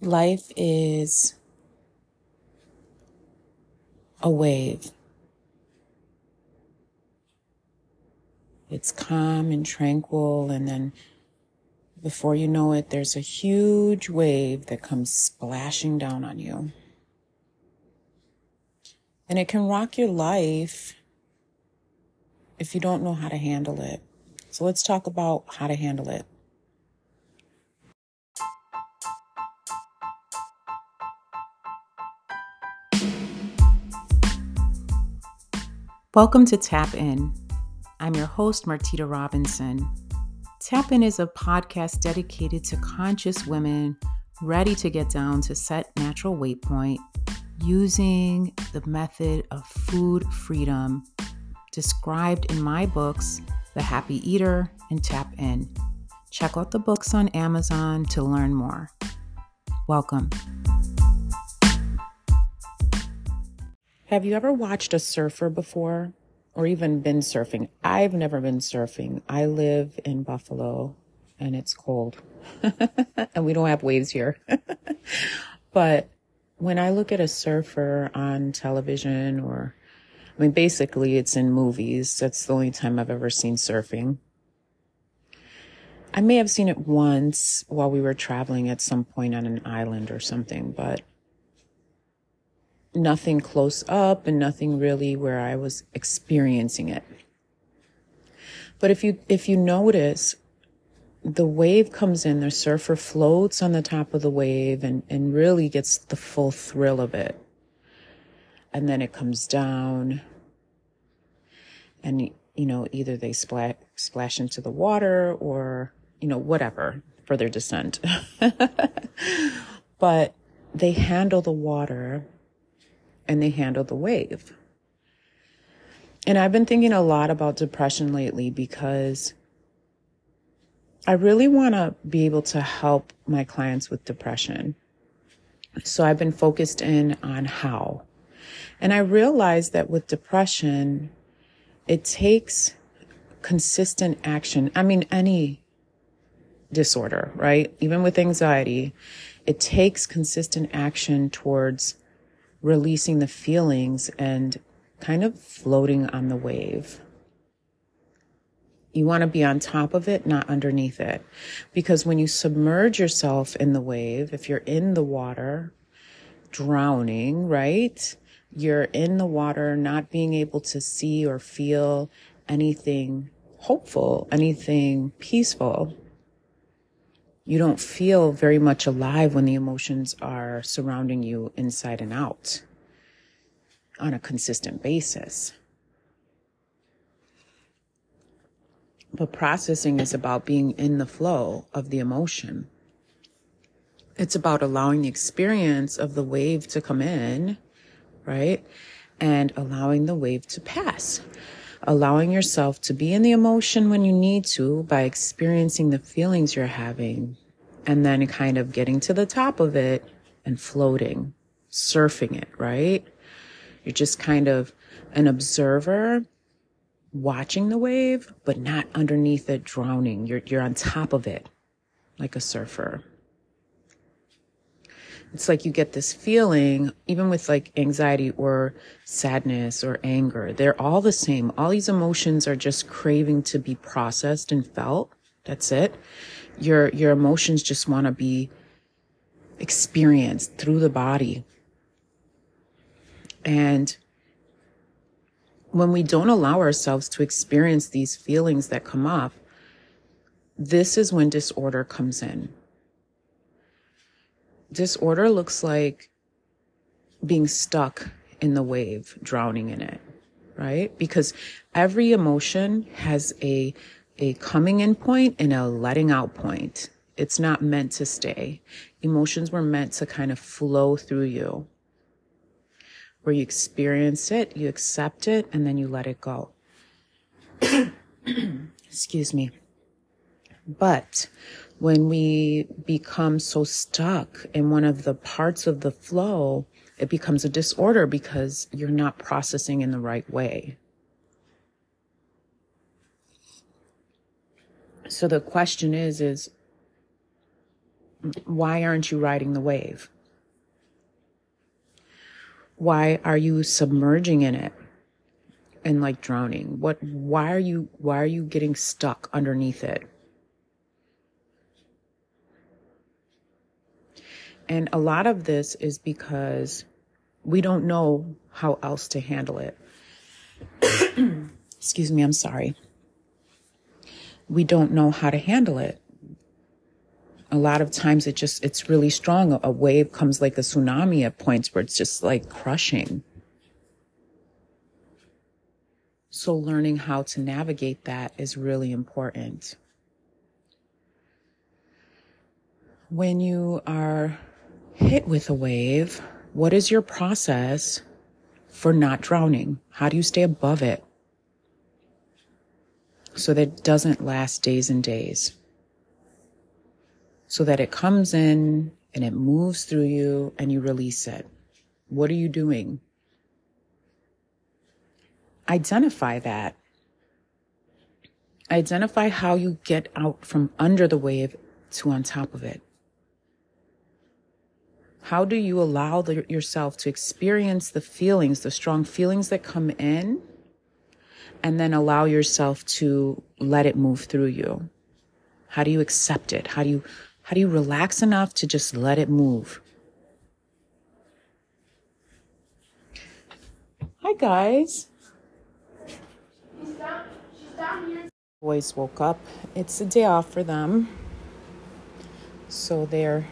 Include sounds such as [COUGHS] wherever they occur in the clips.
life is a wave. It's calm and tranquil, and then before you know it, there's a huge wave that comes splashing down on you. And it can rock your life if you don't know how to handle it. So let's talk about how to handle it. Welcome to Tap In. I'm your host, Martita Robinson. Tap In is a podcast dedicated to conscious women ready to get down to set natural weight point using the method of food freedom described in my books, The Happy Eater and Tap In. Check out the books on Amazon to learn more. Welcome. Have you ever watched a surfer before or even been surfing? I've never been surfing. I live in Buffalo and it's cold [LAUGHS] and we don't have waves here. [LAUGHS] but when I look at a surfer on television or, I mean, basically it's in movies. That's the only time I've ever seen surfing. I may have seen it once while we were traveling at some point on an island or something, but nothing close up and nothing really where I was experiencing it. But if you, if you notice, the wave comes in, the surfer floats on the top of the wave and, and really gets the full thrill of it. And then it comes down and, you know, either they splash, splash into the water or, you know, whatever for their descent. [LAUGHS] but they handle the water and they handle the wave. And I've been thinking a lot about depression lately because I really want to be able to help my clients with depression. So I've been focused in on how. And I realized that with depression, it takes consistent action. I mean, any disorder, right? Even with anxiety, it takes consistent action towards releasing the feelings and kind of floating on the wave. You want to be on top of it, not underneath it. Because when you submerge yourself in the wave, if you're in the water, drowning, right? You're in the water, not being able to see or feel anything hopeful, anything peaceful you don't feel very much alive when the emotions are surrounding you inside and out on a consistent basis. But processing is about being in the flow of the emotion. It's about allowing the experience of the wave to come in, right? And allowing the wave to pass. Allowing yourself to be in the emotion when you need to by experiencing the feelings you're having, and then kind of getting to the top of it and floating, surfing it, right? You're just kind of an observer watching the wave, but not underneath it drowning. You're, you're on top of it like a surfer. It's like you get this feeling, even with like anxiety or sadness or anger, they're all the same. All these emotions are just craving to be processed and felt. That's it your your emotions just want to be experienced through the body. And when we don't allow ourselves to experience these feelings that come up this is when disorder comes in. Disorder looks like being stuck in the wave drowning in it right? Because every emotion has a a coming in point and a letting out point. It's not meant to stay. Emotions were meant to kind of flow through you. Where you experience it, you accept it, and then you let it go. [CLEARS THROAT] Excuse me. But when we become so stuck in one of the parts of the flow, it becomes a disorder because you're not processing in the right way. So the question is, is Why aren't you riding the wave? Why are you submerging in it and like drowning? What why are you why are you getting stuck underneath it? And a lot of this is because we don't know how else to handle it. [COUGHS] Excuse me, I'm sorry. We don't know how to handle it. A lot of times it just, it's really strong. A wave comes like a tsunami at points where it's just like crushing. So learning how to navigate that is really important. When you are hit with a wave, what is your process for not drowning? How do you stay above it so that it doesn't last days and days? So that it comes in and it moves through you and you release it. What are you doing? Identify that. Identify how you get out from under the wave to on top of it. How do you allow the, yourself to experience the feelings, the strong feelings that come in, and then allow yourself to let it move through you? How do you accept it? How do you how do you relax enough to just let it move? Hi guys. Boys woke up. It's a day off for them. So they're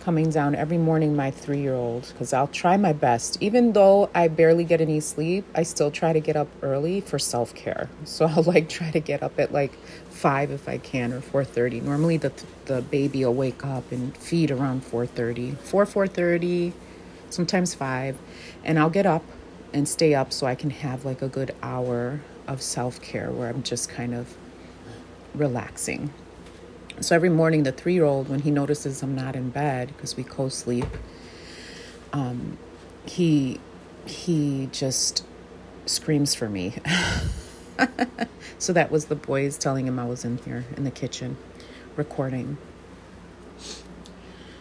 coming down every morning, my three year old, because I'll try my best. Even though I barely get any sleep, I still try to get up early for self care. So [LAUGHS] I'll like try to get up at like five if I can or four thirty. Normally the the baby will wake up and feed around four thirty, four four thirty, sometimes five, and I'll get up and stay up so I can have like a good hour of self care where I'm just kind of relaxing. So every morning, the three year old, when he notices I'm not in bed because we co sleep, um, he he just screams for me. [LAUGHS] so that was the boys telling him I was in here in the kitchen recording.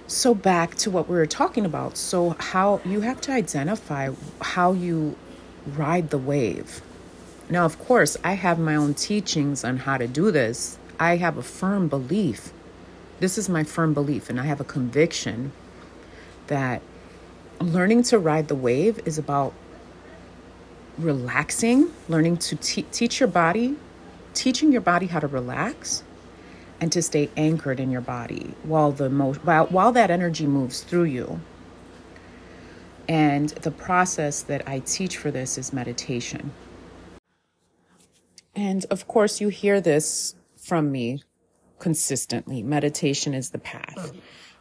So back to what we were talking about. So how you have to identify how you ride the wave. Now, of course, I have my own teachings on how to do this I have a firm belief. This is my firm belief, and I have a conviction that learning to ride the wave is about relaxing, learning to te- teach your body, teaching your body how to relax and to stay anchored in your body while the mo- while, while that energy moves through you. And the process that I teach for this is meditation. And of course, you hear this from me consistently. Meditation is the path.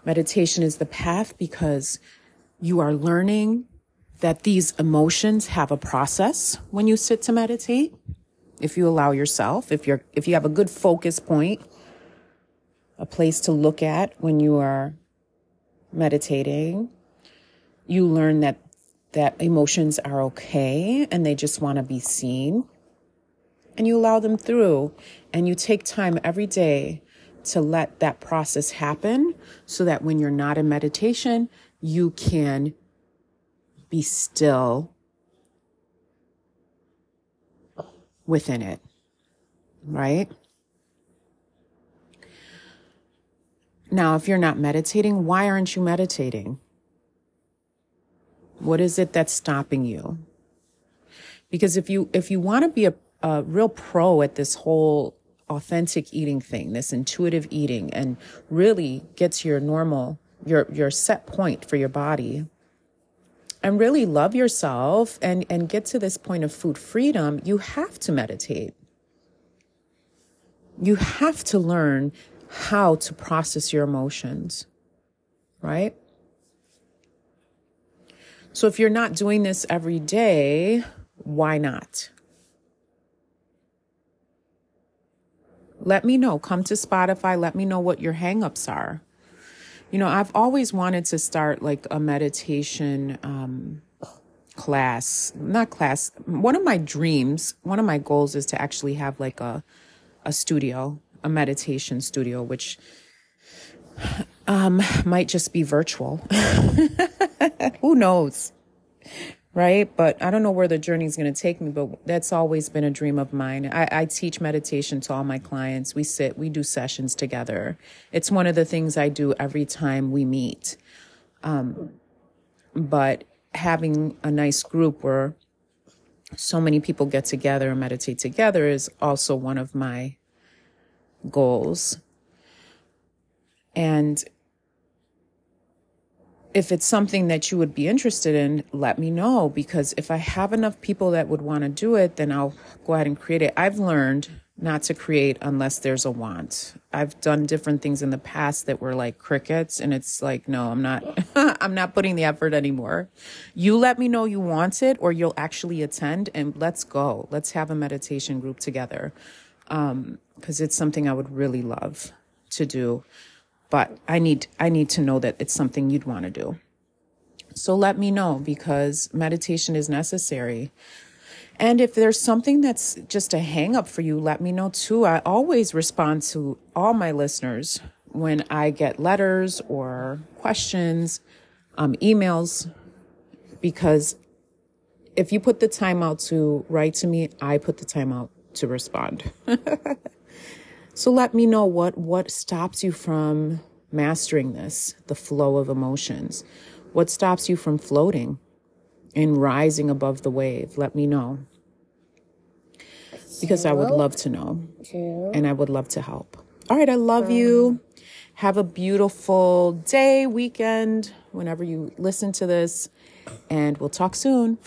Meditation is the path because you are learning that these emotions have a process when you sit to meditate. If you allow yourself, if you're, if you have a good focus point, a place to look at when you are meditating, you learn that that emotions are okay and they just want to be seen and you allow them through and you take time every day to let that process happen so that when you're not in meditation, you can be still within it, right? Now, if you're not meditating, why aren't you meditating? What is it that's stopping you? Because if you, if you want to be a a real pro at this whole authentic eating thing, this intuitive eating, and really gets your normal, your your set point for your body. And really love yourself and, and get to this point of food freedom, you have to meditate. You have to learn how to process your emotions, right? So if you're not doing this every day, why not? Let me know. Come to Spotify. Let me know what your hangups are. You know, I've always wanted to start like a meditation um, class, not class. One of my dreams, one of my goals is to actually have like a a studio, a meditation studio, which um, might just be virtual. [LAUGHS] Who knows? Right. But I don't know where the journey is going to take me, but that's always been a dream of mine. I, I teach meditation to all my clients. We sit, we do sessions together. It's one of the things I do every time we meet. Um, but having a nice group where so many people get together and meditate together is also one of my goals. And if it's something that you would be interested in, let me know because if I have enough people that would want to do it, then I'll go ahead and create it. I've learned not to create unless there's a want. I've done different things in the past that were like crickets and it's like no, I'm not [LAUGHS] I'm not putting the effort anymore. You let me know you want it or you'll actually attend and let's go. Let's have a meditation group together. Um cuz it's something I would really love to do. But I need I need to know that it's something you'd want to do. So let me know because meditation is necessary. And if there's something that's just a hang up for you, let me know too. I always respond to all my listeners when I get letters or questions, um, emails, because if you put the time out to write to me, I put the time out to respond. [LAUGHS] so let me know what, what stops you from mastering this, the flow of emotions. What stops you from floating? and rising above the wave? Let me know. Because I would love to know. And I would love to help. All right, I love you. Um, Have a beautiful day, weekend, whenever you listen to this, and we'll talk soon.